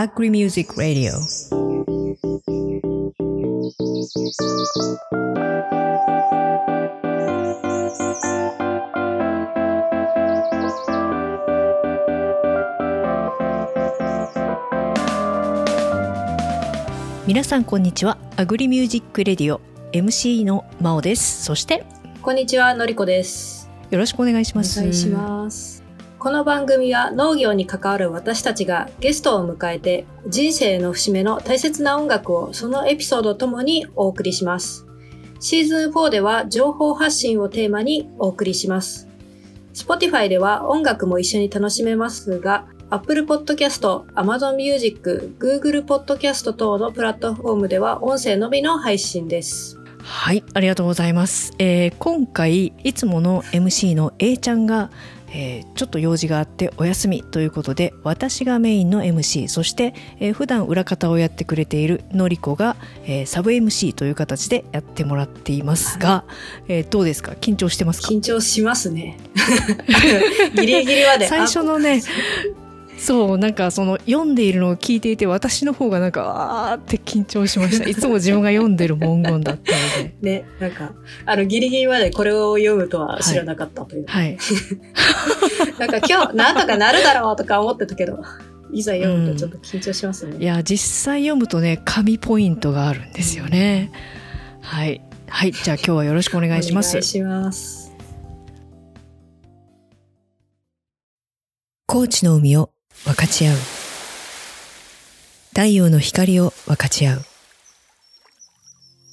Agri Music Radio. 皆さんこんにちは Agri Music Radio MC のまおです。そしてこんにちはのりこです。よろしくお願いします。お願いしますこの番組は農業に関わる私たちがゲストを迎えて人生の節目の大切な音楽をそのエピソードともにお送りしますシーズン4では情報発信をテーマにお送りします Spotify では音楽も一緒に楽しめますが Apple Podcast、Amazon Music、Google Podcast 等のプラットフォームでは音声のみの配信です。はい、ありがとうございます。えー、今回いつもの MC の A ちゃんがえー、ちょっと用事があってお休みということで私がメインの MC そして、えー、普段裏方をやってくれているのりこが、えー、サブ MC という形でやってもらっていますが、えー、どうですか？緊張してますか？緊張しますね。ギリギリまで。最初のねそうなんかその読んでいるのを聞いていて私の方がなんかあーって緊張しました。いつも自分が読んでる文言だったので。ねなんかあのギリギリまでこれを読むとは知らなかったという。はい、はい、なんか今日なんとかなるだろうとか思ってたけどいざ読むとちょっと緊張しますね、うん、いや実際読むとね神ポイントがあるんですよね、うん、はい。はいじゃあ今日はよろしくお願いします。お願いします。高知の海を分かち合う。太陽の光を分かち合う。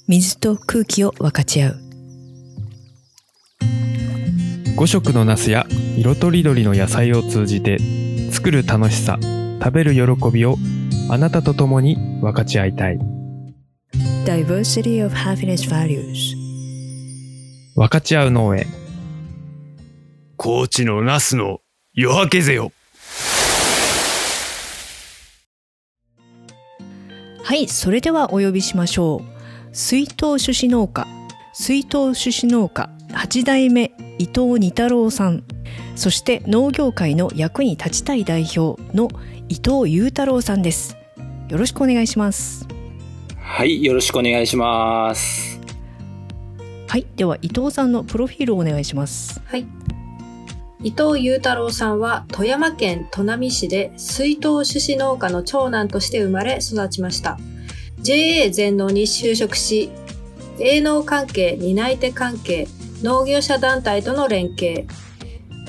水と空気を分かち合う。五色のナスや色とりどりの野菜を通じて作る楽しさ食べる喜びをあなたと共に分かち合いたい。Diversity of Happiness Values. 分かち合う農園。高知のナスの夜明けぜよはいそれではお呼びしましょう。水筒種子農家。水筒種子農家8代目伊藤二太郎さん。そして農業界の役に立ちたい代表の伊藤裕太郎さんです。よろしくお願いします。はいよろしくお願いします。はいでは伊藤さんのプロフィールをお願いします。はい伊藤裕太郎さんは富山県砺波市で水筒種子農家の長男として生まれ育ちました。JA 全農に就職し、営農関係、担い手関係、農業者団体との連携、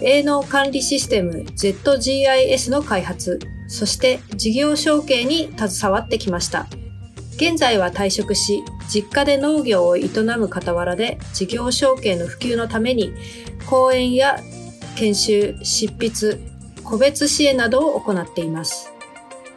営農管理システム ZGIS の開発、そして事業承継に携わってきました。現在は退職し、実家で農業を営む傍らで事業承継の普及のために講演や研修、執筆、個別支援などを行っています。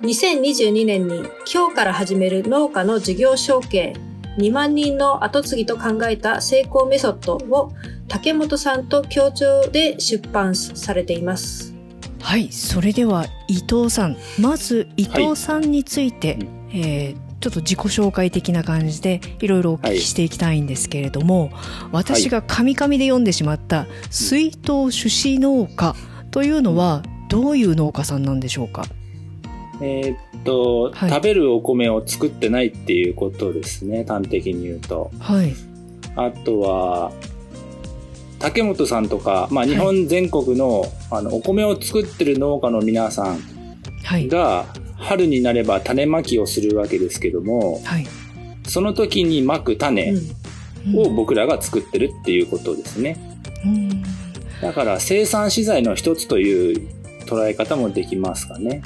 2022年に今日から始める農家の事業承継2万人の後継ぎと考えた成功メソッドを竹本さんと協調で出版されています。はい、それでは伊藤さん、まず伊藤さんについて、はい、えーちょっと自己紹介的な感じでいろいろお聞きしていきたいんですけれども、はい、私がカミカミで読んでしまった水筒種子農家というのはどういう農家さんなんでしょうか？えー、っと、はい、食べるお米を作ってないっていうことですね端的に言うと。はい、あとは竹本さんとか、まあ、日本全国のはい、あのお米を作ってる農家の皆さんが、春になれば種まきをするわけですけども、はい、その時にまく種を僕らが作ってるっていうことですね。うん、だから生産資材の一つという捉え方もできますかね。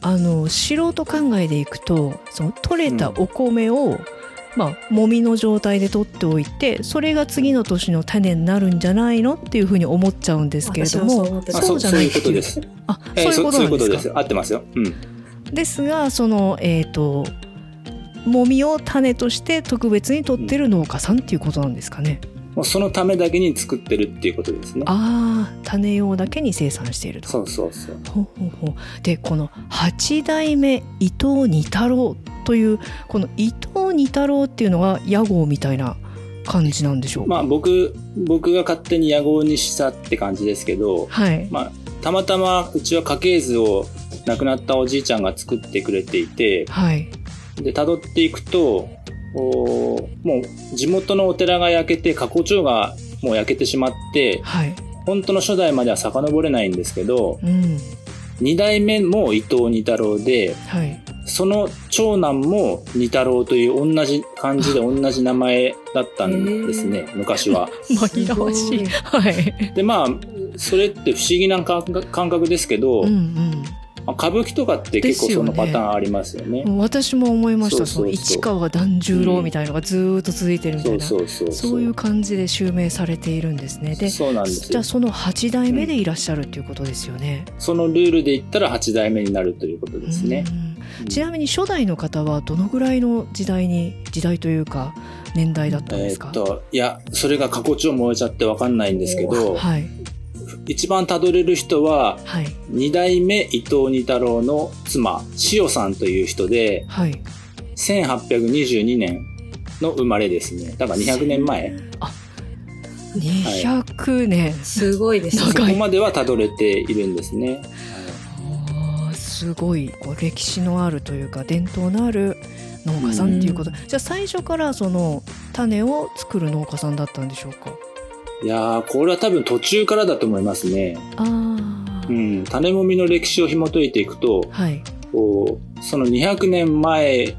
あの素人考えでいくとその取れたお米を、うん、まあもみの状態で取っておいてそれが次の年の種になるんじゃないのっていうふうに思っちゃうんですけれどもそうじゃないそういうことです。あ、そういうことなんですか？合ってますよ。うん。ですがそのえっ、ー、ともみを種として特別に取ってる農家さんっていうことなんですかね。もうそのためだけに作ってるっていうことですね。ああ、種用だけに生産していると。そうそうそう。ほうほうほうで、この八代目伊藤二太郎というこの伊藤二太郎っていうのが屋号みたいな感じなんでしょうまあ僕僕が勝手に屋号にしたって感じですけど、はい。まあたまたまうちは家系図を亡くなったおじいちゃんが作ってくれていて、はい。で、辿っていくと、おもう地元のお寺が焼けて、過去町がもう焼けてしまって、はい。本当の初代までは遡れないんですけど、うん。二代目も伊藤二太郎で、はい。その長男も二太郎という同じ漢字で 同じ名前だったんですね、昔は。紛らわしい。はい。で、まあ、それって不思議な感覚ですけど、うんまあ歌舞伎とかって結構そのパターンありますよねう。ん。私も思いました。その市川團十郎みたいのがずーっと続いてるみたいな。そうそうそういう感じで襲名されているんですね。で、そうなんですよじゃあ。その8代目でいらっしゃるっていうことですよね。そのルールで言ったら8代目になるということですね。うんちなみに初代の方はどのぐらいの時代に時代というか年代だったんですか。えーっと、いや、それが過去帳燃えちゃってわかんないんですけど、はい一番たどれる人は、はい二代目伊藤二太郎の妻、塩さんという人で、はい。1822年の生まれですね。だから200年前。200年。すごいですね。そこまではたどれているんですね。すごいこう歴史のあるというか伝統のある農家さんっていうこと、じゃあ最初からその種を作る農家さんだったんでしょうか？いやー、これは多分途中からだと思いますね。うん。種もみの歴史を紐解いていくと、はいこうその200年前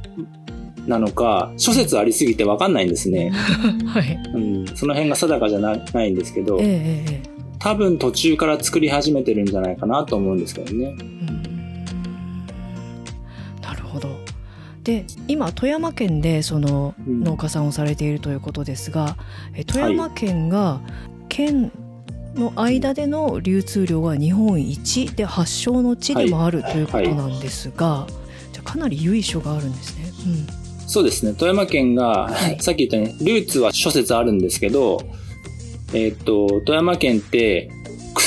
なのか、諸説ありすぎてわかんないんですね。はいうん。その辺が定かじゃなないんですけどえ多分途中から作り始めてるんじゃないかなと思うんですけどね。なるほどで今富山県でそのうん。農家さんをされているということですが、え富山県が県の間での流通量が日本一で発祥の地でもあるということなんですが、じゃあかなり由緒があるんですね。そうですね。富山県が、はい。さっき言ったように、ルーツは諸説あるんですけど、えっ、と、富山県って、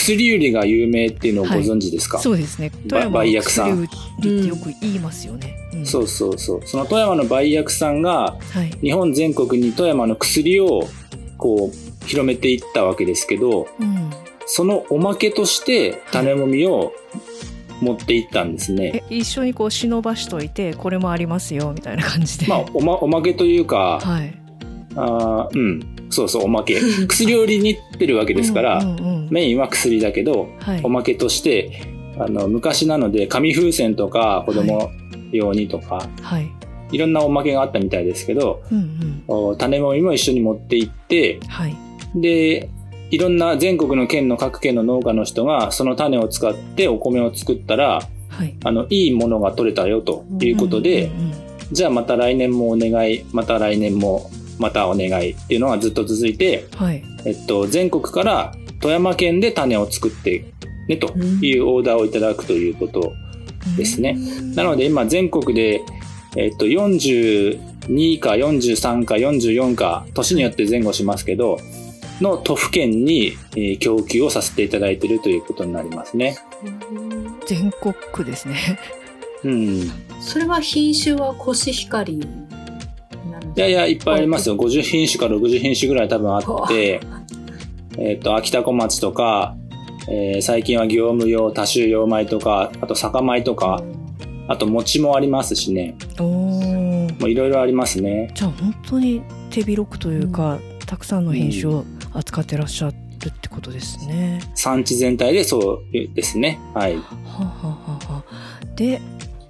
薬売りが有名っていうのをご存知ですか、うん、そうですね。富山の売薬さん薬売りってよく言いますよね。うんそうそうそう。その富山の売薬さんが、はい日本全国に富山の薬を、こう、広めていったわけですけど、うん、そのおまけとして種もみを持っていったんですね。え一緒にこう忍ばしといてこれもありますよみたいな感じで。まあ、おま、おまけというか、はい。あーうん。そうそう、おまけ。薬を売りに行ってるわけですから、うんうんうんメインは薬だけど、はいおまけとして、あの、昔なので、紙風船とか、子供用にとか、はい。い、ろんなおまけがあったみたいですけど、うんうん。お種もみも一緒に持って行って、はい。で、いろんな全国の県の各県の農家の人が、その種を使ってお米を作ったら、はい。あの、いいものが取れたよということで、うんうんうんじゃあまた来年もお願い、また来年もまたお願いっていうのがずっと続いて、はい。えっと、全国から富山県で種を作ってねというオーダーをいただくということですね。なので今全国で、えっと、42か43か44か、年によって前後しますけど、の都府県に、えー供給をさせていただいているということになりますね。全国区ですね。うん。それは品種はコシヒカリいやいや、いっぱいありますよ。50品種か60品種ぐらい多分あって、えっ、と、秋田小町とか、えー最近は業務用、多種用米とか、あと酒米とか、あと餅もありますしね。おいろいろありますね。じゃあ本当に手広くというか、たくさんの品種を扱ってらっしゃるってことですね。産地全体でそうですね。はい。はあ、はあはあはあ、で、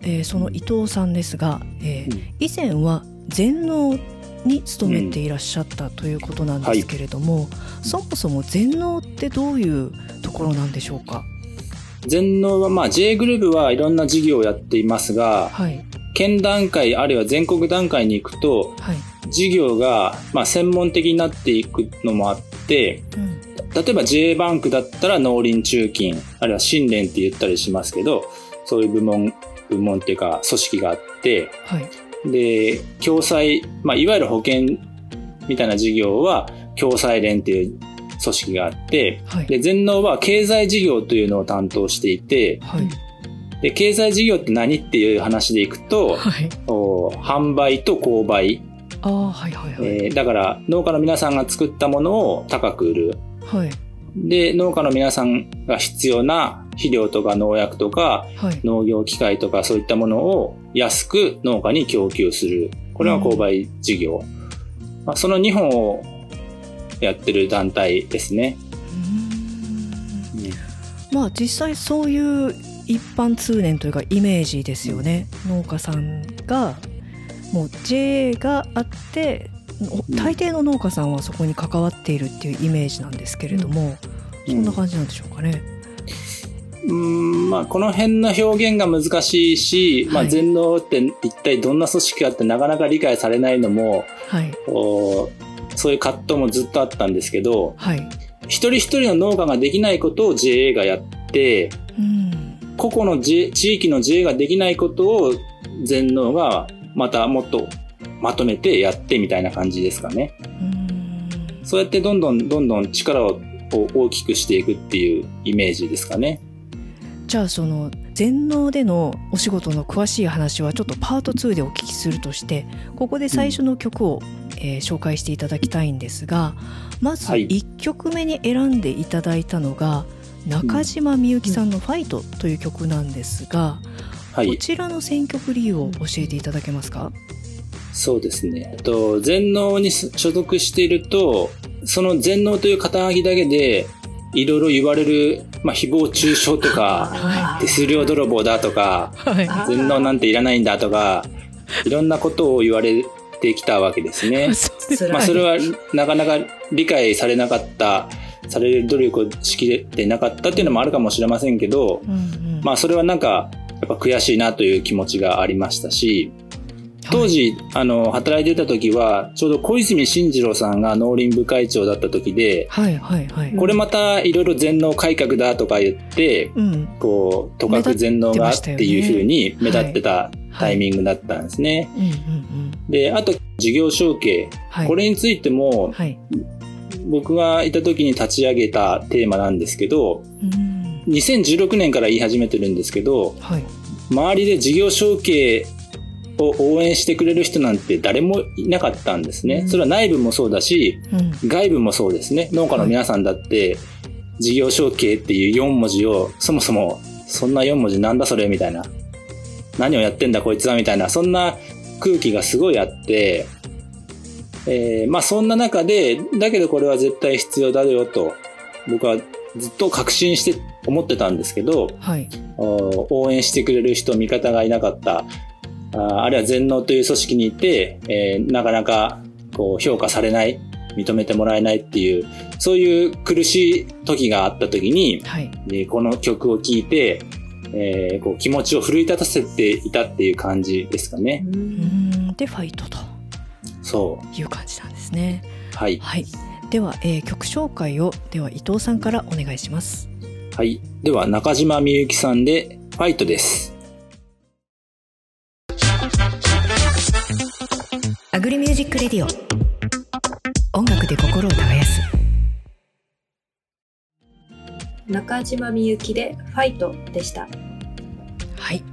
えーその伊藤さんですが、えーうん以前は全農に勤めていらっしゃったということなんですけれども、そもそも全農ってどういうところなんでしょうか？全農は、まあ J グループはいろんな事業をやっていますが、はい。県段階あるいは全国段階に行くと、はい、事業が、まあ、専門的になっていくのもあって、うん。例えば J バンクだったら農林中金、あるいは新連って言ったりしますけど、そういう部門、部門っていうか組織があって、はいで、共済、まあ、いわゆる保険みたいな事業は、共済連っていう組織があって、はい。で、全農は経済事業というのを担当していて、はい。で、経済事業って何っていう話でいくと、はい。お販売と購買、ああはいはいはい、えーだから農家の皆さんが作ったものを高く売る。はい。で、農家の皆さんが必要な肥料とか農薬とかはい。農業機械とかそういったものを安く農家に供給する。これは購買事業。まあ、その2本をやってる団体ですね。うーんまあ実際そういう一般通念というかイメージですよね。農家さんがもう JA があって大抵の農家さんはそこに関わっているっていうイメージなんですけれども、そんな感じなんでしょうかね。うーんまあ、この辺の表現が難しいし、まあ、はい全農って一体どんな組織かってなかなか理解されないのも、はいおそういう葛藤もずっとあったんですけど、はい。一人一人の農家ができないことを JA がやって、うん個々の、J、地域の JA ができないことを全農がまたもっとまとめてやってみたいな感じですかね。うんそうやってどんどんどんどん力をを大きくしていくっていうイメージですかね。じゃあその全農でのお仕事の詳しい話はちょっとパート2でお聞きするとしてここで最初の曲を、えー紹介していただきたいんですがまずはい1曲目に選んでいただいたのが、中島みゆきさんの「ファイト」という曲なんですが、こはい。ちらの選曲理由を教えていただけますか、そうですね。と、全農に所属していると、その全農という肩書きだけで、いろいろ言われる、まあ、誹謗中傷とか、手数料泥棒だとか、全農なんていらないんだとか、いろんなことを言われてきたわけですね。まあ、それはなかなか理解されなかった、される努力をしきれてなかったっていうのもあるかもしれませんけど、まあ、それはなんか、やっぱ悔しいなという気持ちがありましたし、当時、あの、働いてた時は、ちょうど小泉進次郎さんが農林部会長だった時で、はいはいはい、これまたいろいろ全農改革だとか言って、うん、こう、とかく全農がっていうふうに目立ってたタイミングだったんですね。で、あと、事業承継。はい。これについても、はい。僕がいた時に立ち上げたテーマなんですけど、うん。2016年から言い始めてるんですけど、はい。周りで事業承継を応援してくれる人なんて誰もいなかったんですね。うんそれは内部もそうだし、うん外部もそうですね。農家の皆さんだって、事業承継っていう4文字を、そもそも、そんな4文字なんだそれみたいな。何をやってんだこいつはみたいな、そんな空気がすごいあって、えーまあそんな中で、だけどこれは絶対必要だよと、僕はずっと確信して思ってたんですけど、はいお応援してくれる人、味方がいなかった、ああるいは全農という組織にいて、えーなかなかこう評価されない、認めてもらえないっていう、そういう苦しい時があった時に、はいえーこの曲を聴いて、えーこう気持ちを奮い立たせていたっていう感じですかね。うーんでファイトとそいう感じなんですねう。はい。はいでは、えー曲紹介をでは伊藤さんからお願いしますはい。では、中島みゆきさんで、ファイトです。Agri Music Radio 音楽で心を耕す中島みゆきでファイトでした。はい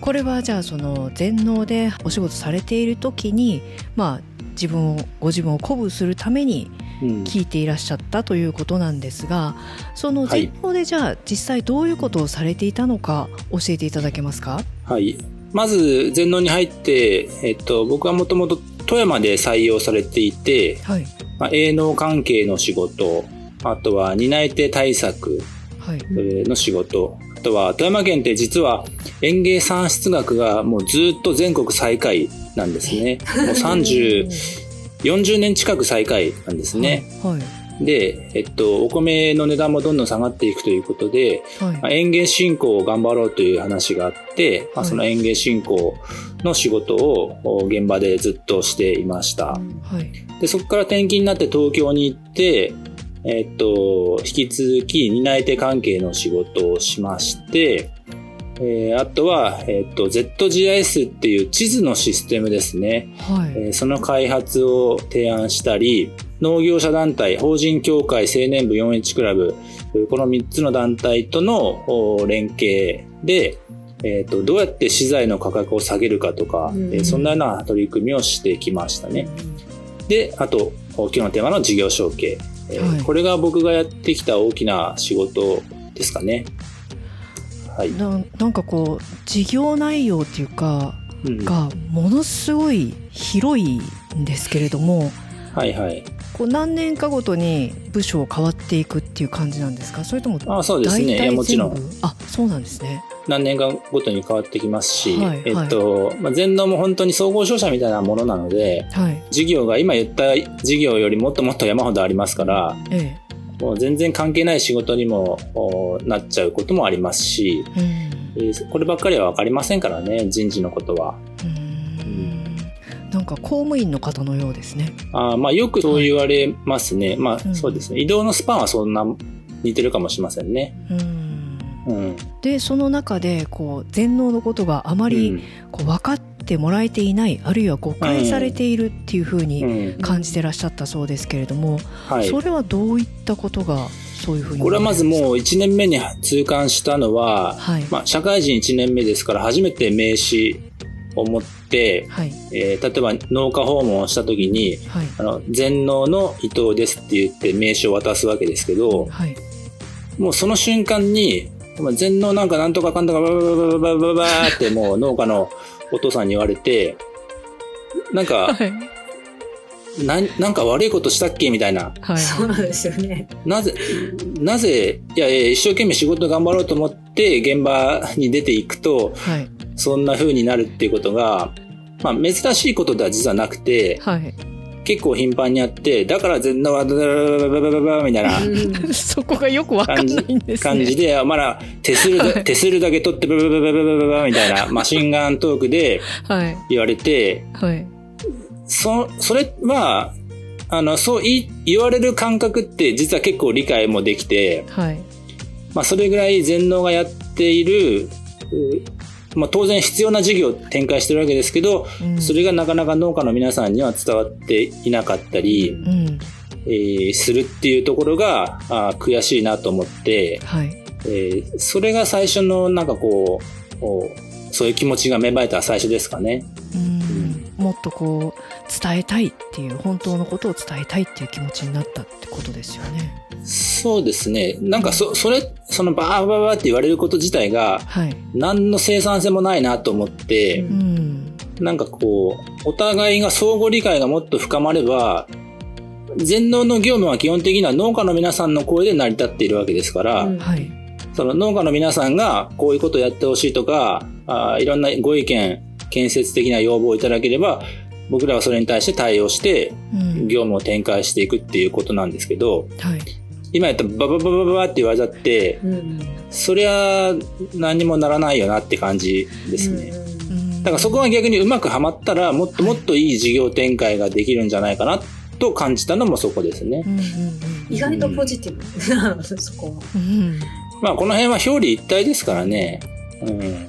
これはじゃあその全農でお仕事されている時にまあ自分をご自分を鼓舞するためにうん。聞いていらっしゃったということなんですがそのはい全農でじゃあ実際どういうことをされていたのか教えていただけますか？はい。まず、全農に入って、えっと、僕はもともと富山で採用されていて、はいまあ、営農関係の仕事、あとは担い手対策の仕事、あとは富山県って実は園芸産出額がもうずっと全国最下位なんですね。もう30、40年近く最下位なんですね。はいで、えっと、お米の値段もどんどん下がっていくということで、はい。まあ、園芸振興を頑張ろうという話があって、まあ、はい。その園芸振興の仕事をお現場でずっとしていました。はい。で、そこから転勤になって東京に行って、えっと、引き続き担い手関係の仕事をしまして、えーあとは、えっと、ZGIS っていう地図のシステムですね。はい。えーその開発を提案したり、農業者団体、法人協会、青年部 4H クラブ、えーこの3つの団体とのお連携で、えーと、どうやって資材の価格を下げるかとか、うんえーそんなような取り組みをしてきましたね。で、あと、今日のテーマの事業承継。えーはいこれが僕がやってきた大きな仕事ですかね。はい。ななんかこう事業内容っていうかうんがものすごい広いんですけれどもはいはい。こう何年かごとに部署変わっていくっていう感じなんですか？それともあそうですね。いやもちろん。あそうなんですね。何年かごとに変わってきますし、はいえっと、まあ、全農も本当に総合商社みたいなものなので、はい。事業が今言った事業よりもっともっと山ほどありますから、えもう全然関係ない仕事にもおなっちゃうこともありますし、えうん。えーこればっかりは分かりませんからね、人事のことは。なんか公務員の方のようですねあーまあよくそう言われますね。まうんあそうですね。移動のスパンはそんな似てるかもしれませんね。うんうん。でその中でこう全農のことがあまりうんこう分かってもらえていないあるいは誤解されているっていうふうにうん感じてらっしゃったそうですけれども、はい。それはどういったことがそういうふうにこれはまずもう1年目に痛感したのは、はいまあ、社会人1年目ですから初めて名刺思って、はい、えー、例えば農家訪問をした時に、はい、あの全農の伊藤ですって言って名刺を渡すわけですけど、はい、もうその瞬間に全農なんかなんとかかんとかバババババババってもう農家のお父さんに言われてなんか、はいななんか悪いことしたっけみたいな、はい、そうなんですよねなぜなぜいやいや一生懸命仕事頑張ろうと思ってって現場に出ていくと、はい、そんな風になるっていうことが、まあ、珍しいことでは実はなくて、はい、結構頻繁にあって、だから全然わだだだだだだみたいな、そこがよくわかんないんです、ね、感じで、まだ手する、はい、手するだけ取ってバババババババみたいなマシンガントークで言われて、はい、はい、そ、それは、あの、そう言われる感覚って実は結構理解もできて、はい、まあ、それぐらい全農がやっている、うまあ、当然必要な事業を展開してるわけですけど、うん。それがなかなか農家の皆さんには伝わっていなかったり、うん。えーするっていうところがあー悔しいなと思って、はい。えーそれが最初のなんかこうこうそういう気持ちが芽生えた最初ですかね。うんもっとこう伝えたいっていう本当のことを伝えたいっていう気持ちになったってことですよね。そうですね。なんかそ、それ、そのバーバーバーって言われること自体がはい。何の生産性もないなと思って、ううん。なんかこう、お互いが相互理解がもっと深まれば、全農の業務は基本的には農家の皆さんの声で成り立っているわけですから、うん。はい。その農家の皆さんがこういうことをやってほしいとか、あーいろんなご意見、建設的な要望をいただければ、僕らはそれに対して対応してうん業務を展開していくっていうことなんですけど、はい今やったらババババババって言われちゃって、うんそりゃ何にもならないよなって感じですね。うんだからそこが逆にうまくはまったらもっともっといい事業展開ができるんじゃないかなと感じたのもそこですねう。んうん意外とポジティブなの そこは。うんうんまあこの辺は表裏一体ですからね。うん。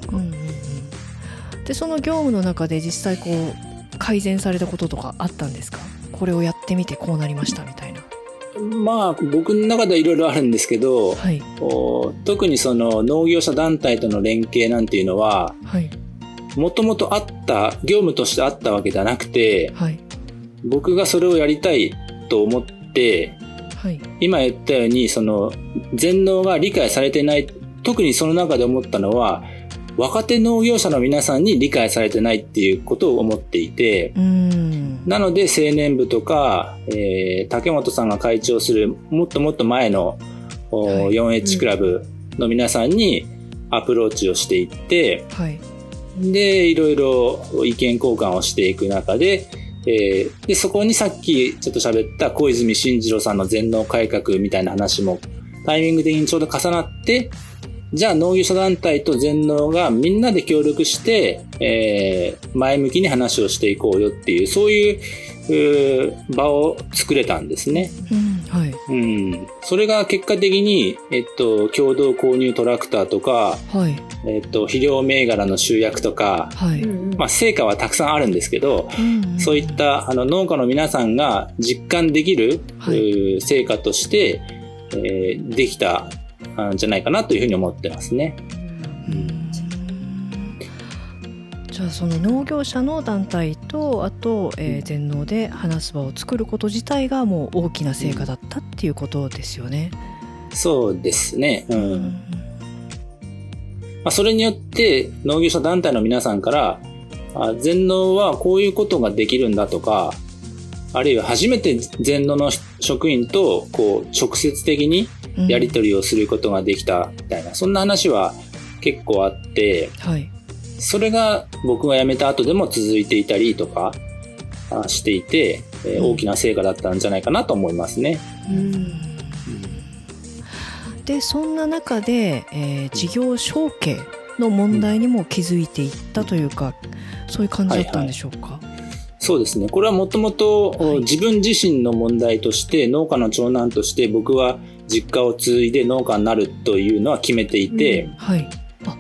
でその業務の中で実際こう改善されたこととかあったんですか？これをやってみてこうなりましたみたいな。まあ僕の中ではいろいろあるんですけど、はい。お特にその農業者団体との連携なんていうのは、はい。もともとあった、業務としてあったわけではなくて、はい。僕がそれをやりたいと思って、はい。今言ったように、その、全農が理解されてない、特にその中で思ったのは、若手農業者の皆さんに理解されてないっていうことを思っていて、うん。なので青年部とか、えー竹本さんが会長するもっともっと前の、おはい。4H クラブの皆さんにアプローチをしていって、はい。で、いろいろ意見交換をしていく中で、えーで、そこにさっきちょっと喋った小泉進次郎さんの全農改革みたいな話もタイミング的にちょうど重なって、じゃあ農業者団体と全農がみんなで協力して、えー前向きに話をしていこうよっていう、そういううー場を作れたんですね。うん。はい。うん。それが結果的に、えっと、共同購入トラクターとか、はい。えっと、肥料銘柄の集約とか、はい、うんうん。まあ、成果はたくさんあるんですけど、うんそういったあの農家の皆さんが実感できる、はい。成果として、えーできたあんじゃないかなというふうに思ってますね。うんじゃあその農業者の団体とあと、えー全農で話す場を作ること自体がもう大きな成果だったっていうことですよね。そうですね。う。うんまあ、それによって農業者団体の皆さんからあ全農はこういうことができるんだとかあるいは初めて全農の職員とこう直接的にやり取りをすることができたみたいな、うん、そんな話は結構あって、はい、それが僕が辞めた後でも続いていたりとかしていて、えー、大きな成果だったんじゃないかなと思いますね。うん。でそんな中で、えー、事業承継の問題にも気づいていったというか、うん、そういう感じだったんでしょうか、はいはい、そうですね。これはもともと自分自身の問題として農家の長男として僕は実家を継いで農家になるというのは決めていて、うん、はい、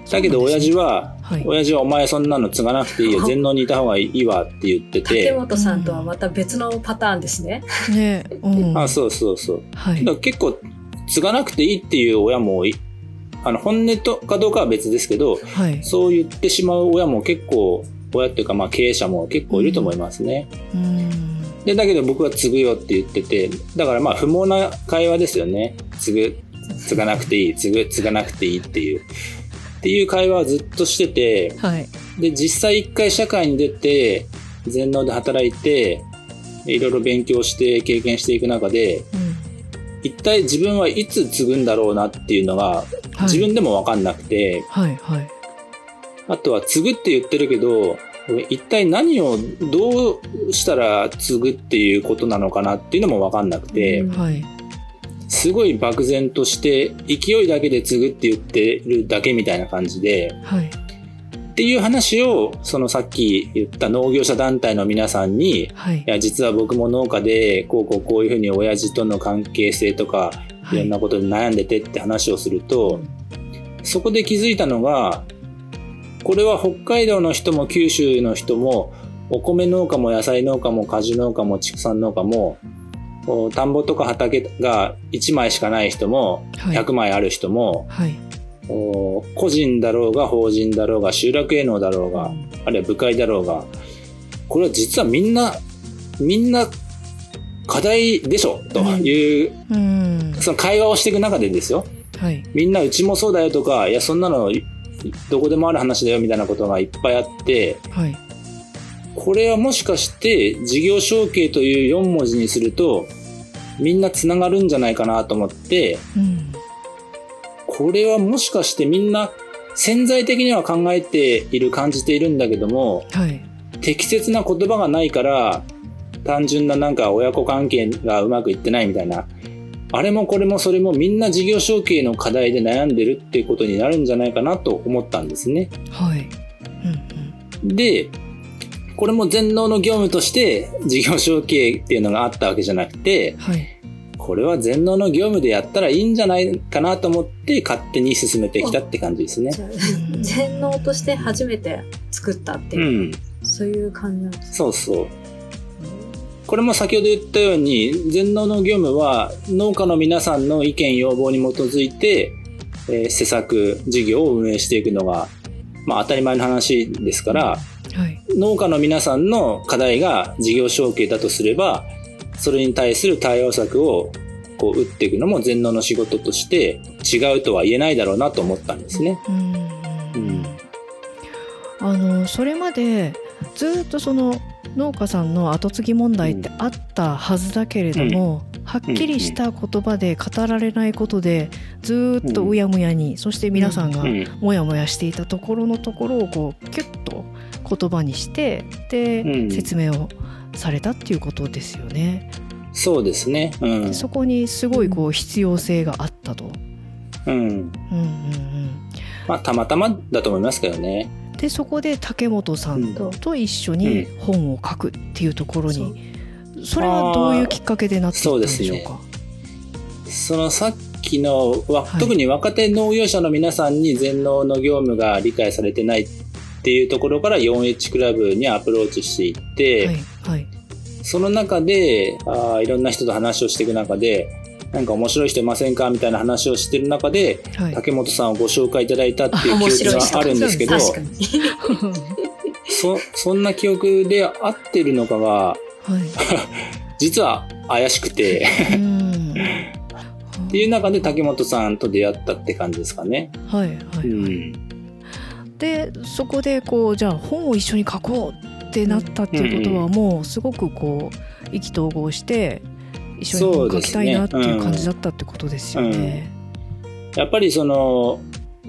だけど親父は、はい、親父はお前そんなの継がなくていいよ。全農にいた方がいいわって言ってて。竹本さんとはまた別のパターンですね。ね、うん、あそうそうそう。はい、結構継がなくていいっていう親もあの本音とかどうかは別ですけど、はい、そう言ってしまう親も結構親っていうかまあ経営者も結構いると思いますね。うん、でだけど僕は継ぐよって言っててだからまあ不毛な会話ですよね。継ぐ継がなくていい。継ぐ継がなくていいっていう。っていう会話をずっとしてて、はい、で実際一回社会に出て全農で働いていろいろ勉強して経験していく中で、うん。一体自分はいつ継ぐんだろうなっていうのが、自分でも分かんなくて、はいはい、あとは継ぐって言ってるけど、一体何をどうしたら継ぐっていうことなのかなっていうのも分かんなくて、はい、すごい漠然として勢いだけで継ぐって言ってるだけみたいな感じで、はい、っていう話を、そのさっき言った農業者団体の皆さんに、はい、いや、実は僕も農家で、こうこうこういうふうに親父との関係性とか、い。ろんなことで悩んでてって話をすると、はい、そこで気づいたのが、これは北海道の人も九州の人も、お米農家も野菜農家も果樹農家も畜産農家も、田んぼとか畑が1枚しかない人も、100枚ある人も、はい、個人だろうが法人だろうが集落営農だろうが、あるいは部会だろうが、これは実はみんな、みんな課題でしょという、うん、その会話をしていく中でですよ。はい、みんなうちもそうだよとか、いや、そんなのどこでもある話だよみたいなことがいっぱいあって、はい、これはもしかして事業承継という4文字にすると、みんなつながるんじゃないかなと思って、うん。これはもしかしてみんな潜在的には考えている感じているんだけども、はい、適切な言葉がないから単純ななんか親子関係がうまくいってないみたいなあれもこれもそれもみんな事業承継の課題で悩んでるっていうことになるんじゃないかなと思ったんですね。はい。うんうん、で、これも全農の業務として事業承継っていうのがあったわけじゃなくて、はい、これは全農の業務でやったらいいんじゃないかなと思って勝手に進めてきたって感じですね。全農として初めて作ったっていう、うん、そういう感じなんですそうそう。これも先ほど言ったように全農の業務は農家の皆さんの意見要望に基づいて、えー、施策事業を運営していくのが、まあ、当たり前の話ですから、はい、農家の皆さんの課題が事業承継だとすればそれに対する対応策をこう打っていくのも全農の仕事として違うとは言えないだろうなと思ったんですね。うん、うん、あのそれまでずっとその農家さんの後継ぎ問題ってあったはずだけれども、うん、はっきりした言葉で語られないことでずっとうやむやに、そして皆さんがもやもやしていたところのところをこうキュッと言葉にしてで、説明をされたっていうことですよね。そうですね、うん、そこにすごいこう必要性があったと。うん、うんうんうん。まあたまたまだと思いますけどね。でそこで竹本さんと一緒に本を書くっていうところに、う。ん、それはどういうきっかけでなっていったんでしょうか？そのさっきの、はい、特に若手農業者の皆さんに全農の業務が理解されてないっていうところから 4H クラブにアプローチしていって、はいはい、その中であいろんな人と話をしていく中でなんか面白い人いませんかみたいな話をしてる中で、はい、竹本さんをご紹介いただいたっていう記憶があるんですけどそそんな記憶で合ってるのかが、はい、実は怪しくて。っていう中で竹本さんと出会ったって感じですかね。はいはい、はい、うん。でそこでこうじゃあ本を一緒に書こうってなったっていうことはもうすごくこう意気投合して一緒に本書きたいなっていう感じだったってことですよね。やっぱりその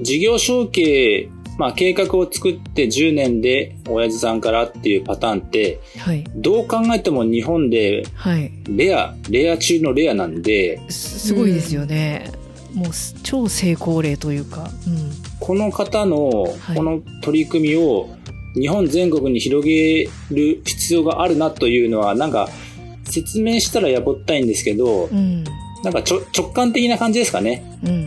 事業承継まあ、計画を作って10年で親父さんからっていうパターンって、はい、どう考えても日本でレア、はい、レア中のレアなんですごいですよね、うん、もう超成功例というか、うん、この方のこの取り組みを日本全国に広げる必要があるなというのはなんか説明したらやぼったいんですけど、うん、なんか直感的な感じですかね、うんうんうん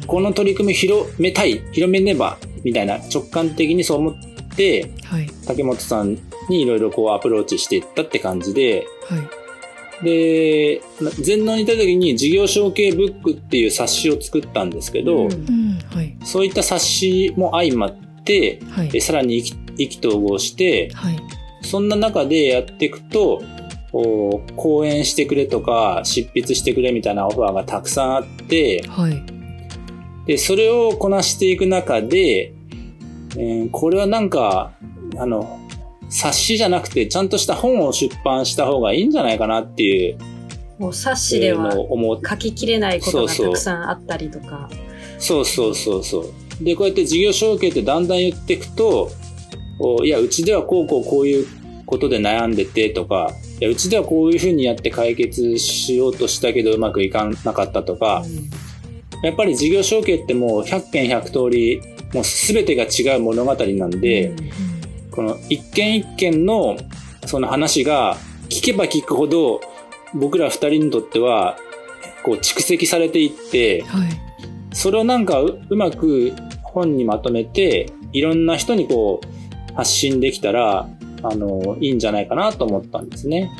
うん、この取り組み広めたい広めねばみたいな直感的にそう思って、はい、竹本さんにいろいろこうアプローチしていったって感じで、はい、で、全農にいた時に事業承継ブックっていう冊子を作ったんですけど、うん。はい、そういった冊子も相まって、はい、さらに意気投合して、はい、そんな中でやっていくと、講演してくれとか執筆してくれみたいなオファーがたくさんあって、はい、で、それをこなしていく中で、えー、これはなんか、あの、冊子じゃなくて、ちゃんとした本を出版した方がいいんじゃないかなっていう。もう冊子では書ききれないことがたくさんあったりとか。そうそうそうそう。で、こうやって事業承継ってだんだん言っていくと、いや、うちではこうこうこういうことで悩んでてとか、いや、うちではこういうふうにやって解決しようとしたけどうまくいかなかったとか、うん。やっぱり事業承継ってもう100件100通り、もう全てが違う物語なんで、うん、この一件一件のその話が聞けば聞くほど僕ら二人にとってはこう蓄積されていって、はい、それをなんかうまく本にまとめていろんな人にこう発信できたらあのいいんじゃないかなと思ったんですね。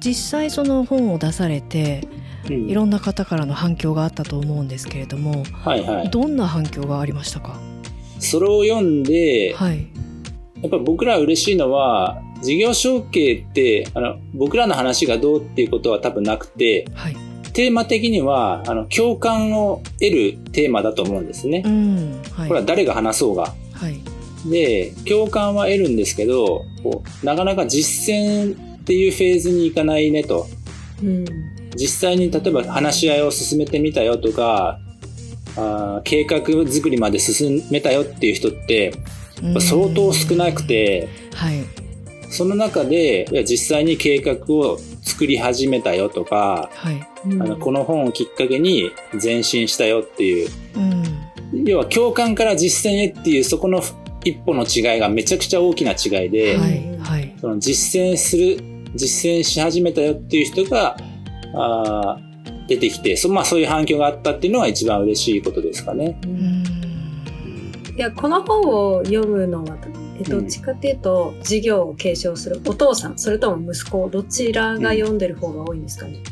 実際その本を出されていろんな方からの反響があったと思うんですけれども、はいはい、どんな反響がありましたか？それを読んで、はい、やっぱ僕ら嬉しいのは事業承継ってあの僕らの話がどうっていうことは多分なくて、はい、テーマ的にはあの共感を得るテーマだと思うんですね。うん。はい、これは誰が話そうが。はい、で共感は得るんですけどこうなかなか実践っていうフェーズに行かないねと。うん。実際に例えば話し合いを進めてみたよとか、あ計画作りまで進めたよっていう人って相当少なくて、はい、その中で実際に計画を作り始めたよとか、はい、あのこの本をきっかけに前進したよっていう、うん、要は共感から実践へっていうそこの一歩の違いがめちゃくちゃ大きな違いで、はいはい、その実践する実践し始めたよっていう人があ出てきてそ,、まあ、そういう反響があったっていうのが一番嬉しいことですかね。いやこの本を読むのはえどっちかっていうと、うん、事業を継承するお父さんそれとも息子どちらが読んでる方が多いんですかね、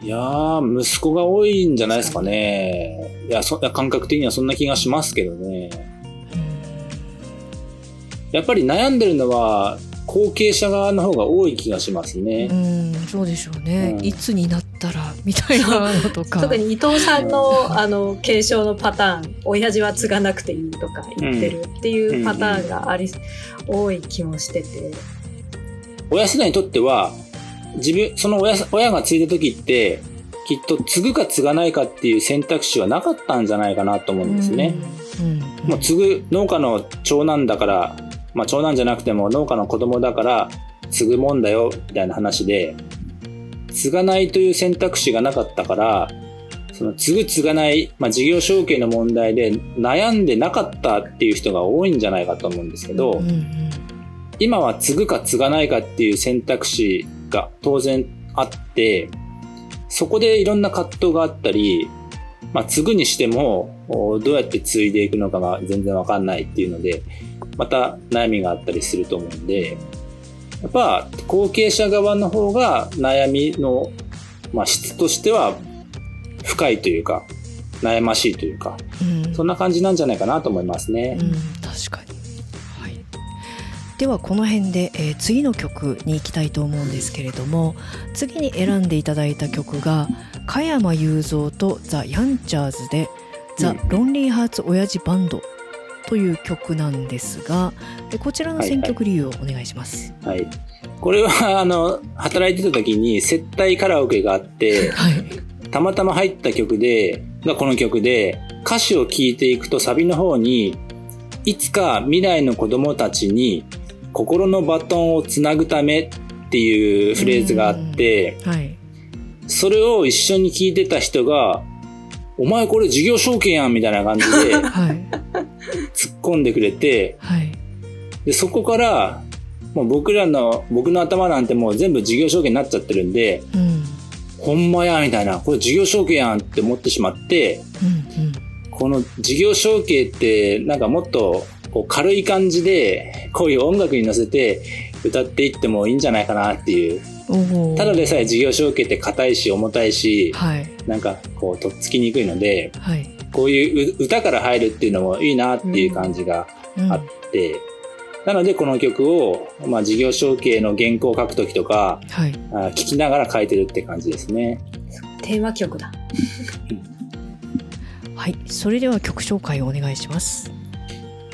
うん、いや息子が多いんじゃないですかね。いやそ感覚的にはそんな気がしますけどね。やっぱり悩んでるのは後継者側の方が多い気がしますね。うん、そうでしょうね。うん、いつになったらみたいなのとか。特に伊藤さんのあの継承のパターン、親父は継がなくていいとか言ってるっていうパターンがあり、うん、多い気もしてて。親世代にとっては自分その親親が継いだ時ってきっと継ぐか継がないかっていう選択肢はなかったんじゃないかなと思うんですね。うん、もう継ぐ農家の長男だからまあ、長男じゃなくても農家の子供だから継ぐもんだよみたいな話で継がないという選択肢がなかったからその継ぐ継がない、まあ、事業承継の問題で悩んでなかったっていう人が多いんじゃないかと思うんですけど、うんうん、今は継ぐか継がないかっていう選択肢が当然あってそこでいろんな葛藤があったり、まあ、継ぐにしてもどうやって継いでいくのかが全然わかんないっていうのでまた悩みがあったりすると思うんで、やっぱ後継者側の方が悩みの、まあ、質としては深いというか、悩ましいというか、うん、そんな感じなんじゃないかなと思いますね。うん、確かに。はい。ではこの辺で、えー、次の曲に行きたいと思うんですけれども、次に選んでいただいた曲が加山雄三とザ・ヤンチャーズでザ・ロンリーハーツ親父バンドという曲なんですが、こちらの選曲理由をお願いします。はい、はい、これはあの働いてた時に接待カラオケがあって、はい、たまたま入った曲でがこの曲で歌詞を聴いていくとサビの方にいつか未来の子供たちに心のバトンをつなぐためっていうフレーズがあって、はい、それを一緒に聞いてた人が、お前これ事業承継やんみたいな感じで、突っ込んでくれて、はい、で、そこから、もう僕らの、僕の頭なんてもう全部事業承継になっちゃってるんで、うん、ほんまや、みたいな、これ事業承継やんって思ってしまって、うんうん、この事業承継ってなんかもっとこう軽い感じで、こういう音楽に乗せて歌っていってもいいんじゃないかなっていう。ただでさえ事業承継って硬いし重たいし、はい、なんかこうとっつきにくいので、はい、こういう歌から入るっていうのもいいなっていう感じがあって、うんうん、なのでこの曲を、まあ、事業承継の原稿を書くときとか、はい、あ聞きながら書いてるって感じですね。テーマ曲だ。はい、それでは曲紹介をお願いします。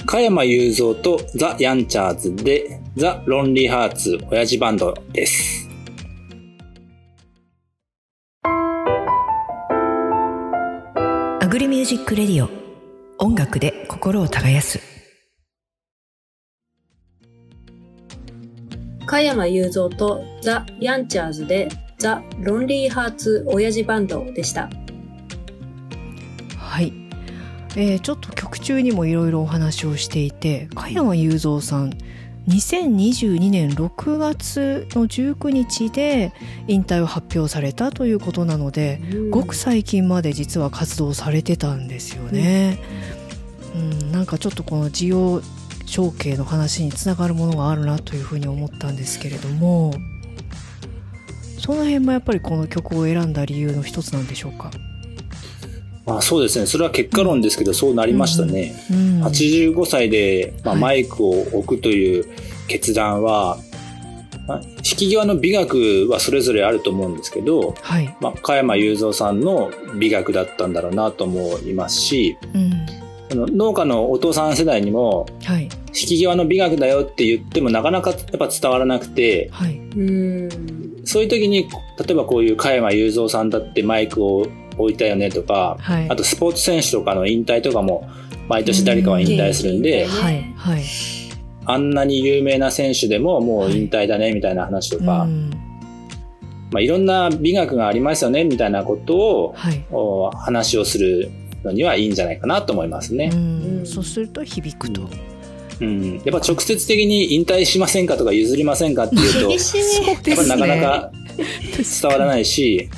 加山雄三とザ・ヤンチャーズでザ・ロンリーハーツ親父バンドです。 Agri Music Radio 音楽で心を耕す加山雄三とザ・ヤンチャーズでザ・ロンリーハーツ親父バンドでした。はい。えー、ちょっと曲中にもいろいろお話をしていて加山雄三さん2022年6月の19日で引退を発表されたということなので、うん、ごく最近まで実は活動されてたんですよね。うん、うん、なんかちょっとこの需要承継の話につながるものがあるなというふうに思ったんですけれどもその辺もやっぱりこの曲を選んだ理由の一つなんでしょうか？まあ、そうですね。それは結果論ですけど、そうなりましたね。うん。うん、85歳で、まあ、マイクを置くという決断は、まあ、引き際の美学はそれぞれあると思うんですけど、はい、まあ、加山雄三さんの美学だったんだろうなと思いますし、うん、その農家のお父さん世代にも、はい、引き際の美学だよって言ってもなかなかやっぱ伝わらなくて、はい、うん。そういう時に例えばこういう加山雄三さんだってマイクを置いたよねとか、はい、あとスポーツ選手とかの引退とかも毎年誰かは引退するんで、はいはい、あんなに有名な選手でももう引退だねみたいな話とか、はい。まあ、いろんな美学がありますよねみたいなことを、はい、話をするのにはいいんじゃないかなと思いますね。うそうすると響くと。うん、やっぱ直接的に引退しませんかとか譲りませんかっていうと、やっぱなかなか伝わらないし、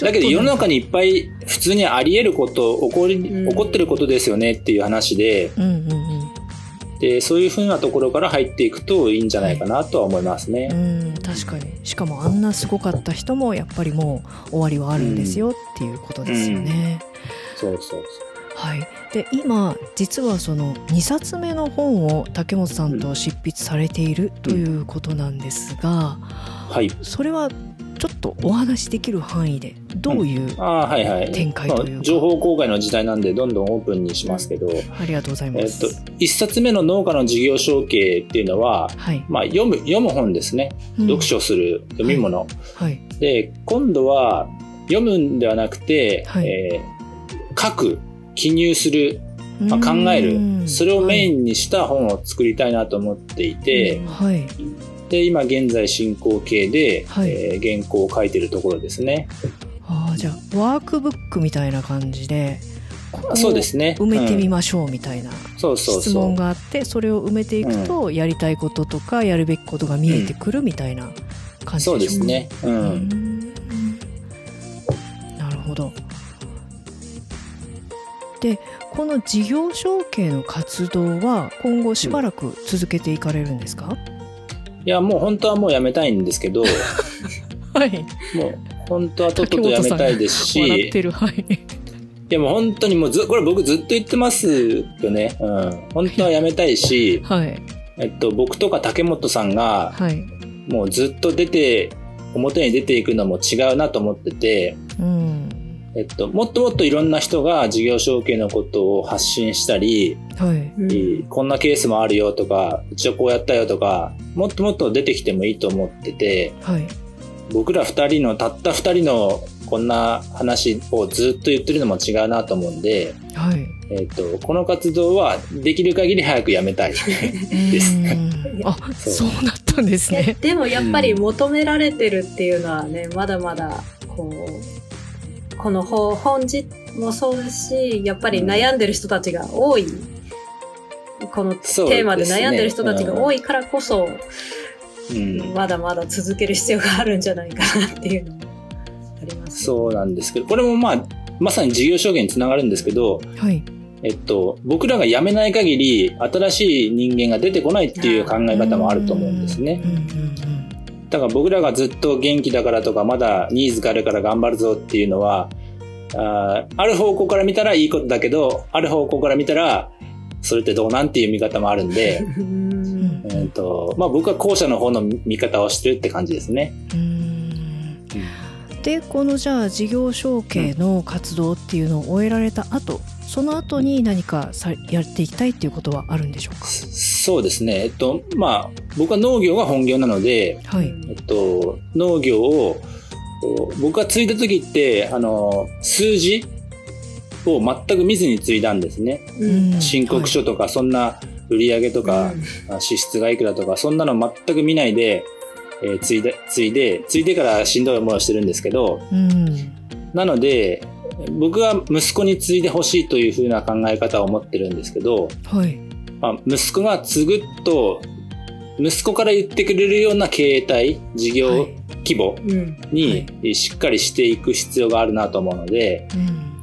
だけど世の中にいっぱい普通にあり得ること、起こり、起こってることですよねっていう話で、うんうんうん。でそういうふうなところから入っていくといいんじゃないかなとは思いますね。うん確かに。しかもあんなすごかった人もやっぱりもう終わりはあるんですよっていうことですよね。うん。うん、そうそうそう。はい、で今実はその2冊目の本を竹本さんと執筆されているということなんですが、うん、はい、それはちょっとお話しできる範囲でどういう展開というか、まあ、情報公開の時代なんでどんどんオープンにしますけど、ありがとうございます、えっと、1冊目の農家の事業承継っていうのは、はい、まあ、読む読む本ですね、うん、読書する読み物、はい。はい、で今度は読むんではなくて、はい、えー、書く記入するまあ、考える。それをメインにした本を作りたいなと思っていて、はい、で今現在進行形で、はい、えー、原稿を書いてるところですね。ああじゃあワークブックみたいな感じでそうですね。埋めてみましょうみたいな質問があってそれを埋めていくとやりたいこととかやるべきことが見えてくるみたいな感じでしょうん、うん、なるほど。でこの事業承継の活動は今後しばらく続けていかれるんですか、うんいや、もう本当はもうやめたいんですけど、はい。もう本当はとっととやめたいですし、笑ってる、はい。いやもう本当にもうず、これ僕ずっと言ってますよね。うん。本当はやめたいし、はい。えっと、僕とか竹本さんが、はい。もうずっと出て、表に出ていくのも違うなと思ってて、うん。えっと、もっともっといろんな人が事業承継のことを発信したり、はい。うんこんなケースもあるよとか、うちはこうやったよとか、もっともっと出てきてもいいと思ってて、はい。僕ら二人の、たった二人のこんな話をずっと言ってるのも違うなと思うんで、はい。えっと、この活動はできる限り早くやめたい。ですあ、そうそうなったんですね。でもやっぱり求められてるっていうのはね、まだまだ、こう、この本本自もそうですし、やっぱり悩んでる人たちが多い。このテーマで悩んでる人たちが多いからこそ、うん。まだまだ続ける必要があるんじゃないかなっていうのもあります。そうなんですけど、これもまあ、まさに事業証言につながるんですけど、はい。えっと、僕らが辞めない限り、新しい人間が出てこないっていう考え方もあると思うんですねう。んうんだから僕らがずっと元気だからとか、まだニーズがあるから頑張るぞっていうのは、あーある方向から見たらいいことだけど、ある方向から見たら、それってどうなんていう見方もあるんで、う うんと、まあ僕は後者の方の見方をしてるって感じですね。でこのじゃあ事業承継の活動っていうのを終えられた後その後に何かさやっていきたいっていうことはあるんでしょうか？そうですね。えっと、まあ僕は農業が本業なので、はい。えっと、農業を、僕が継いだ時って、あの、数字を全く見ずに継いだんですね。うん。申告書とか、そんな売上とか、あ支出がいくらとか、そんなの全く見ないで、えー、継いで、継いで、継いでからしんどい思いをしてるんですけど、うん。なので、僕は息子に継いでほしいというふうな考え方を持ってるんですけど、はい。まあ、息子が継ぐと、息子から言ってくれるような経営体、事業はい。規模うん。にしっかりしていく必要があるなと思うので、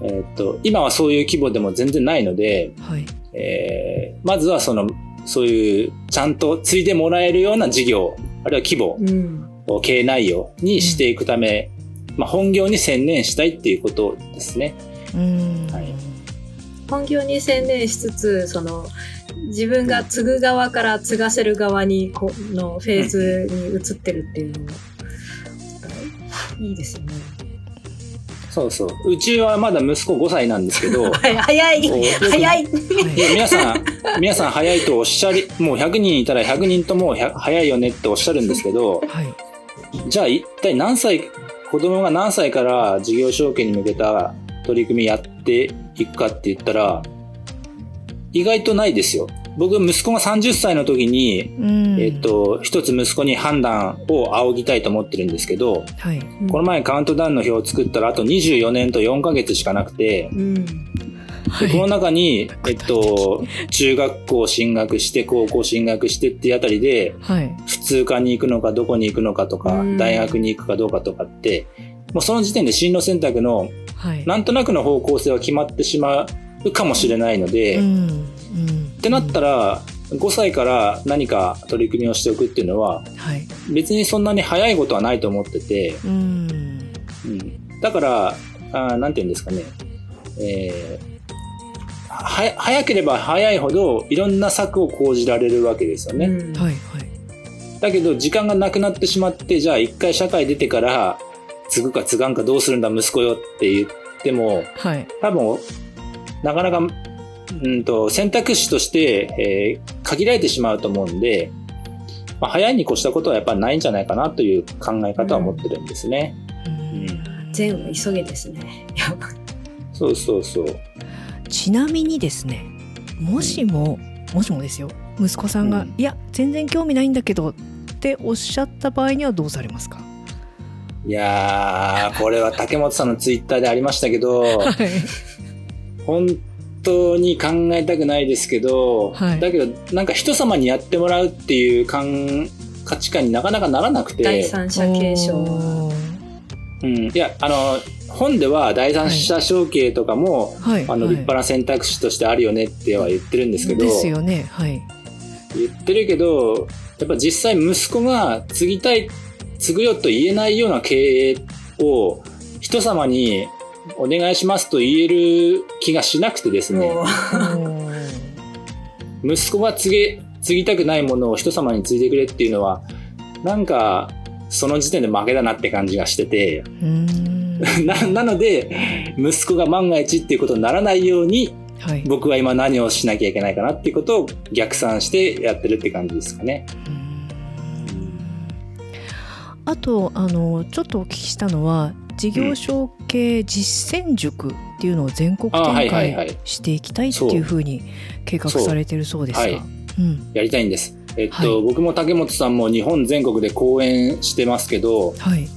うん。えーっと、今はそういう規模でも全然ないので、はい。えーまずはその、そういう、ちゃんと継いでもらえるような事業、あるいは規模うん。を経営内容にしていくため、まあ、本業に専念したいっていうことですね。うん。はい。本業に専念しつつその自分が継ぐ側から継がせる側にこのフェーズに移ってるっていうの。もい。いですよね。そうそう。うちはまだ息子5歳なんですけど、はい。早い早い。皆さん、皆さん早いとおっしゃり、もう100人いたら100人とも100早いよねっておっしゃるんですけど、はい。じゃあ一体何歳、子供が何歳から事業承継に向けた取り組みやっていくかって言ったら、意外とないですよ。僕、息子が30歳の時に、うん。えっと、一つ息子に判断を仰ぎたいと思ってるんですけど、はい。この前カウントダウンの表を作ったらあと24年と4ヶ月しかなくて、うんはい。この中に、えっと、中学校進学して、高校進学してっていうあたりで、はい。普通科に行くのか、どこに行くのかとかうん、大学に行くかどうかとかって、もうその時点で進路選択の、はい。なんとなくの方向性は決まってしまうかもしれないので、っうん。うん。てなったら、5歳から何か取り組みをしておくっていうのは、はい。別にそんなに早いことはないと思ってて、うん。うん、だから、あーなんて言うんですかね、えーは早ければ早いほどいろんな策を講じられるわけですよね。うんはいはいだけど時間がなくなってしまって、じゃあ一回社会出てから継ぐか継がんかどうするんだ息子よって言っても、はい多分、なかなか、うんと、選択肢として、えー限られてしまうと思うんで、まあ、早いに越したことはやっぱりないんじゃないかなという考え方を持ってるんですね。うん善は急げですね。そうそうそう。ちなみにですねもしももしもですよ息子さんが、うん。いや全然興味ないんだけどっておっしゃった場合にはどうされますか？いやー、これは竹本さんのツイッターでありましたけど、はい。本当に考えたくないですけど、はい。だけどなんか人様にやってもらうっていう感価値観になかなかならなくて、第三者継承うん、いや、あの、本では第三者承継とかも、はい。あの、はい。立派な選択肢としてあるよねっては言ってるんですけど、ですよね。はい。言ってるけど、やっぱ実際息子が継ぎたい、継ぐよと言えないような経営を人様にお願いしますと言える気がしなくてですね、息子が継げ、継ぎたくないものを人様に継いでくれっていうのは、なんか、その時点で負けだなって感じがしてて、うーん ななので息子が万が一っていうことにならないように、はい、僕は今何をしなきゃいけないかなっていうことを逆算してやってるって感じですかね。あとあのちょっとお聞きしたのは事業承継実践塾っていうのを全国展開していきたいっていうふうに計画されてるそうですが、はいうん、やりたいんです。えっと、はい、僕も竹本さんも日本全国で講演してますけど、はい、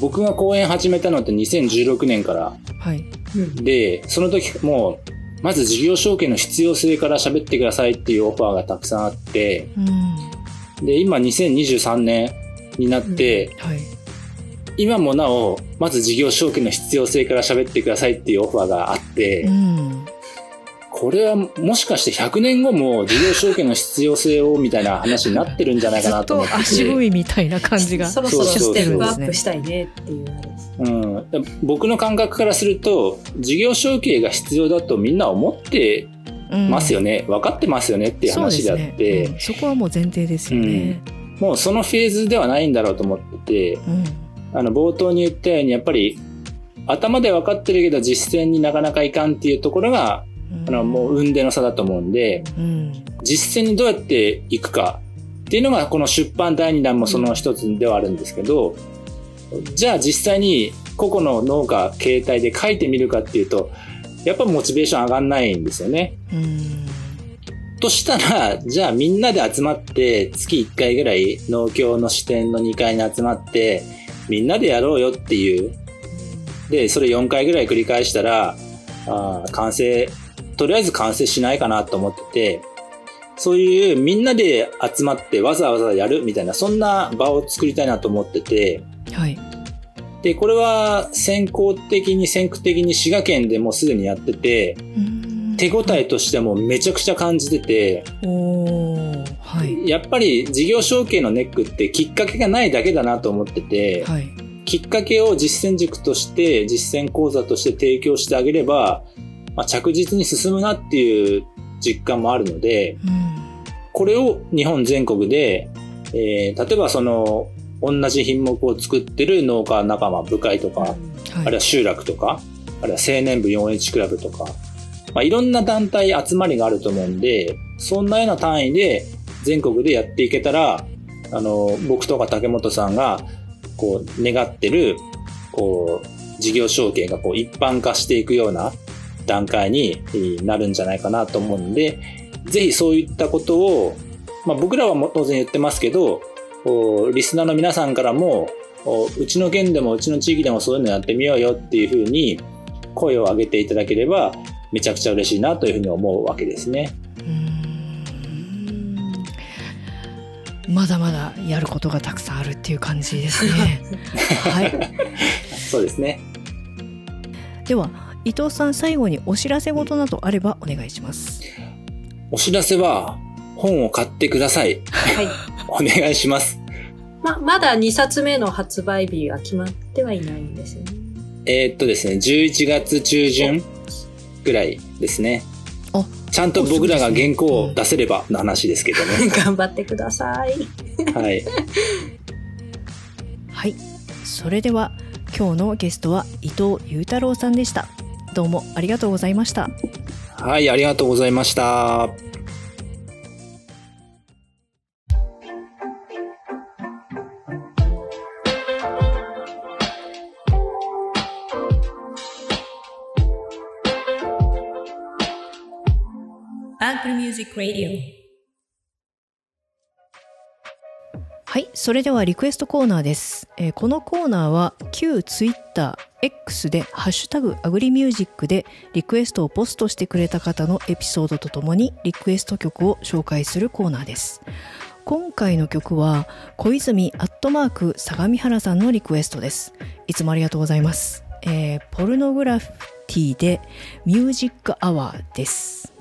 僕が講演始めたのって2016年から、はい、でその時もうまず事業承継の必要性から喋ってくださいっていうオファーがたくさんあって、うん、で今2023年になって、うんはい、今もなおまず事業承継の必要性から喋ってくださいっていうオファーがあって、うん、これはもしかして100年後も事業承継の必要性をみたいな話になってるんじゃないかなと思って。足踏みみたいな感じがそろそろステップアップしたいねっていう。うん、僕の感覚からすると事業承継が必要だとみんな思ってますよね、うん、分かってますよねっていう話であって、そ、ね。うん、そこはもう前提ですよね、うん、もうそのフェーズではないんだろうと思って。て、あの冒頭に言ったようにやっぱり頭で分かってるけど実践になかなかいかんっていうところがあの、もう運での差だと思うんで、うん、実践にどうやっていくかっていうのが、この出版第2弾もその一つではあるんですけど、じゃあ実際に個々の農家形態で書いてみるかっていうと、やっぱモチベーション上がんないんですよね。としたら、じゃあみんなで集まって月1回ぐらい農協の支店の2階に集まってみんなでやろうよっていう。で、それ4回ぐらい繰り返したら、あ完成とりあえず完成しないかなと思ってて、そういうみんなで集まってわざわざやるみたいな、そんな場を作りたいなと思ってて、はい。で、これは先行的に先駆的に滋賀県でもうすでにやってて、手応えとしてもめちゃくちゃ感じてて、はい、やっぱり事業承継のネックってきっかけがないだけだなと思ってて、はい、きっかけを実践塾として実践講座として提供してあげればまあ、着実に進むなっていう実感もあるので、うん、これを日本全国で、えー、例えばその同じ品目を作ってる農家仲間部会とか、はい、あるいは集落とかあるいは青年部 4H クラブとか、まあ、いろんな団体集まりがあると思うんでそんなような単位で全国でやっていけたらあの僕とか竹本さんがこう願ってるこう事業承継がこう一般化していくような段階になるんじゃないかなと思うんで、ぜひそういったことを、まあ、僕らはも当然言ってますけど、リスナーの皆さんからも、うちの県でもうちの地域でもそういうのやってみようよっていうふうに声を上げていただければめちゃくちゃ嬉しいなというふうに思うわけですね。まだまだやることがたくさんあるっていう感じですね。はい。そうですね。では伊藤さん最後にお知らせ事などあればお願いしますお知らせは本を買ってくださいはい お願いしますままだ2冊目の発売日が決まってはいないんですよねえー、っとですね11月中旬ぐらいですねちゃんと僕らが原稿を出せればの話ですけどね。頑張ってください。はい。はい。それでは今日のゲストは伊藤裕太郎さんでした。どうもありがとうございました。はい、ありがとうございました。アンクルミュージック・ラディオはい、それではリクエストコーナーです。えー、このコーナーは旧 Twitter X でハッシュタグアグリミュージックでリクエストをポストしてくれた方のエピソードとともにリクエスト曲を紹介するコーナーです。今回の曲は小泉アットマーク相模原さんのリクエストです。いつもありがとうございます。えー、ポルノグラフィティでミュージックアワーです。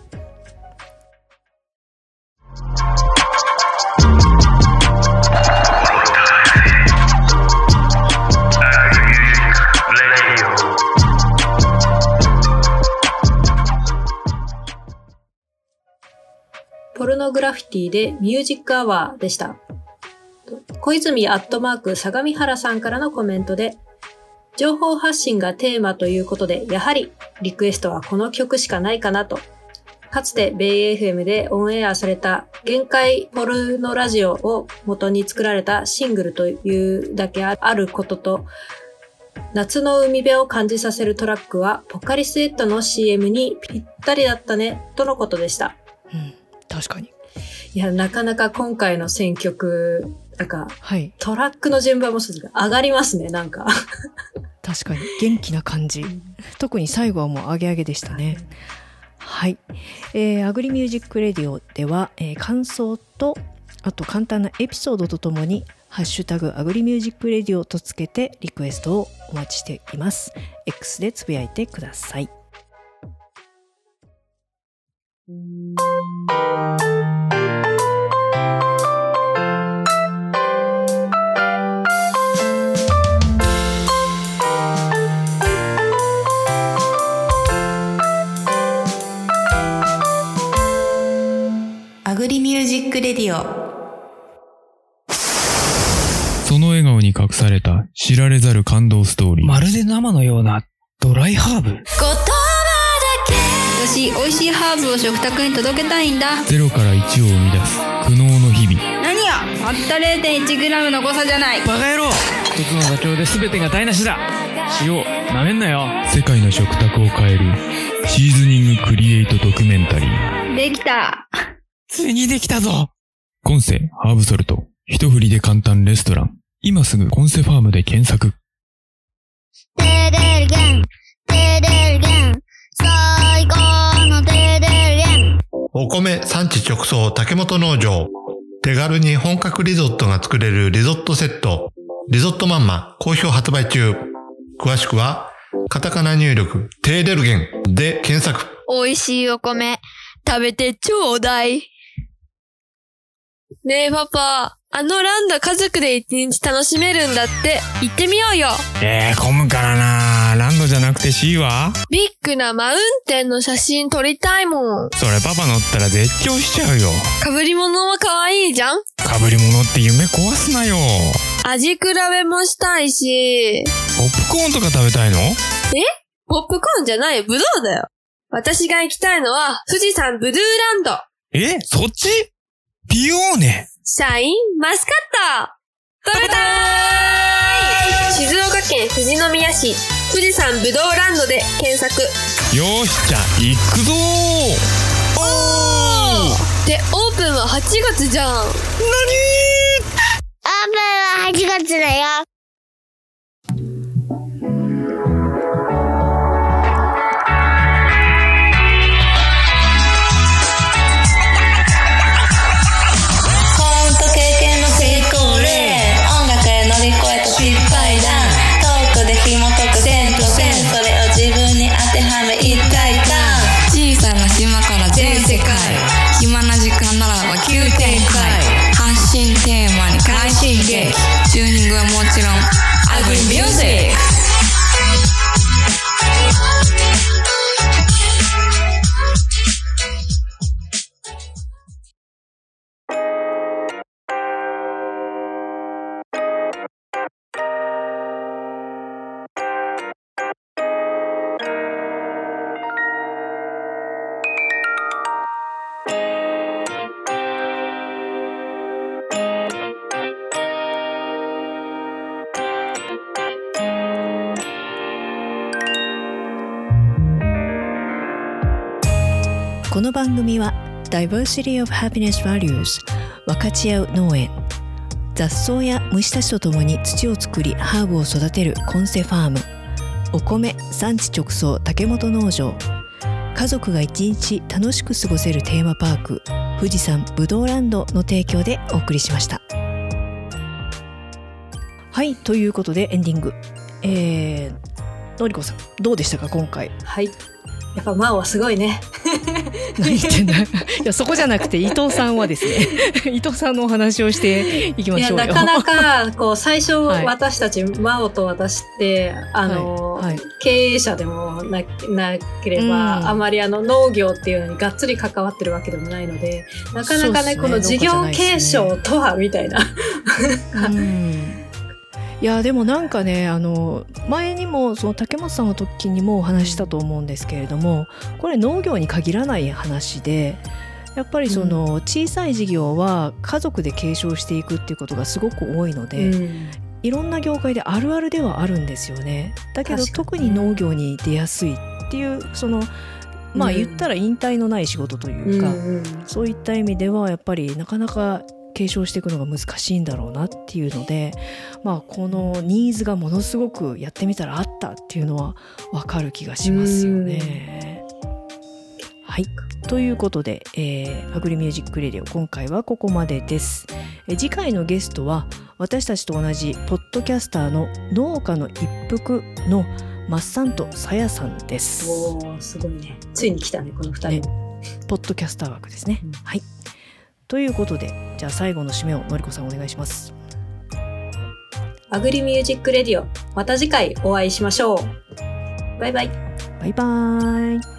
グラフィティでミュージックアワーでした。小泉アットマーク相模原さんからのコメントで、情報発信がテーマということで、やはりリクエストはこの曲しかないかなと。かつてベイ FM でオンエアされた限界ポルノラジオを元に作られたシングルというだけあることと、夏の海辺を感じさせるトラックはポカリスエットの CM にぴったりだったね、とのことでした。うん、確かに。いや、なかなか今回の選曲、なんか、はい、トラックの順番も上がりますね、なんか。確かに。元気な感じ。特に最後はもう上げ上げでしたね。はい。えー、 Agri Music Radio では、えー、感想と、あと簡単なエピソードとともに、ハッシュタグ Agri Music Radio とつけてリクエストをお待ちしています。X でつぶやいてください。ーブを食卓に届けたいんだ。ゼロから1を生み出す苦悩の日々。何や？たった 0.1g の誤差じゃない。バカ野郎。一つの妥協で全てが台無しだ。塩なめんなよ。世界の食卓を変えるシーズニングクリエイトドキュメンタリー。できた。ついにできたぞ。コンセハーブソルト。一振りで簡単レストラン。今すぐコンセファームで検索。テレルゲン、テレルゲン、最高。お米産地直送竹本農場。手軽に本格リゾットが作れるリゾットセット。リゾットマンマ好評発売中。詳しくは、カタカナ入力、テーデルゲンで検索。美味しいお米、食べてちょうだい。ねえパパ、あのランド家族で一日楽しめるんだって。行ってみようよ。えー、混むからなじゃなくて C は？ビッグなマウンテンの写真撮りたいもん。それパパ乗ったら絶叫しちゃうよ。被り物は可愛いじゃん？被り物って夢壊すなよ。味比べもしたいし。ポップコーンとか食べたいの？え？ポップコーンじゃないよ、ブドウだよ。私が行きたいのは富士山ブルーランド。え？そっち？ピオーネシャインマスカット食べたーい静岡県富士宮市富士山ぶどうランドで検索。よーしじゃあ行くぞー。おー。でオープンは8月じゃん。なにー。オープンは8月だよ Diversity of Happiness Values 分かち合う農園。雑草や虫たちとともに土を作りハーブを育てるコンセファーム。お米産地直送竹本農場。家族が一日楽しく過ごせるテーマパーク富士山ぶどうランドの提供でお送りしました。はいということでエンディング。えー、のりこさんどうでしたか今回？はい。やっぱマオはすごいね。何言ってんだ。いやそこじゃなくて伊藤さんはですね 伊藤さんのお話をしていきましょうなかなかこう最初私たち、マオと私ってあの、はいはい、経営者でもななければ、あまりあの農業っていうのにがっつり関わってるわけでもないのでなかなかね、ね、この事業継承とはみたいな。いやでもなんかねあの前にもその竹本さんの時にもお話したと思うんですけれどもこれ農業に限らない話でやっぱりその小さい事業は家族で継承していくっていうことがすごく多いので、うん、いろんな業界であるあるではあるんですよね。だけど特に農業に出やすいっていうそのまあ言ったら引退のない仕事というか、うん、そういった意味ではやっぱりなかなか継承していくのが難しいんだろうなっていうので、まあ、このニーズがものすごくやってみたらあったっていうのは分かる気がしますよね。はいということで、えー、 Agri Music Radio 今回はここまでです。え次回のゲストは私たちと同じポッドキャスターの農家の一服のマッサンとさやさんです。おお、すごいね。ついに来たね、この二人、ね。ポッドキャスター枠ですね。うん、はい。ということで、じゃあ最後の締めをのりこさんお願いします。アグリミュージックレディオ、また次回お会いしましょう。バイバイ。バイバイ。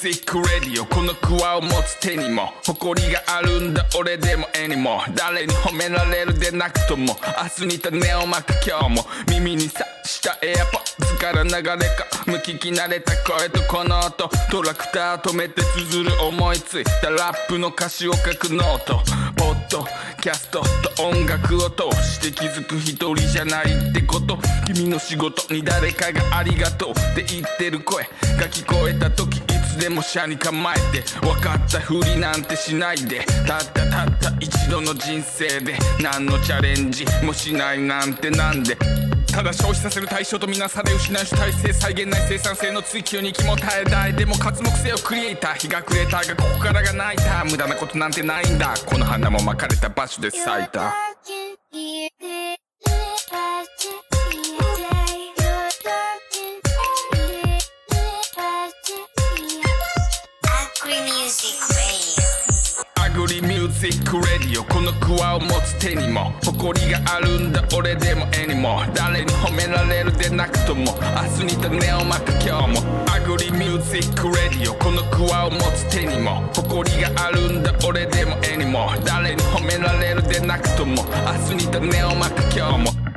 Music Radio。このクワを持つ手にも。誇りがあるんだ俺にもおめえにも誰に褒められるでなくとも。明日に種をまく今日も。耳にさした AirPods から流れ込む。聞き慣れた声とこの音。トラクター止めて綴る思いついた。ラップの歌詞を書くノート。ポッドキャストと音楽を通して気づく一人じゃないってこと。君の仕事に誰かがありがとう。って言ってる声。が聞こえた時つでも車に構えて分かったふりなんてしないで。たったたった一度の人生で何のチャレンジもしないなんてなんで。ただ消費させる対象とみなされ失う主体性再現ない生産性の追求に気も耐えたいでも活目性をクリエイター日が暮れたがここからが泣いた無駄なことなんてないんだ。この花もまかれた場所で咲いた。Music Radio このクワを持つ手にも誇りがあるんだ俺にもおめえにも誰に褒められるでなくとも明日に種をまく今日も。 Agri Music Radio このクワを持つ手にも誇りがあるんだ俺にもおめえにも誰に褒められるでなくとも明日に種をまく今日も。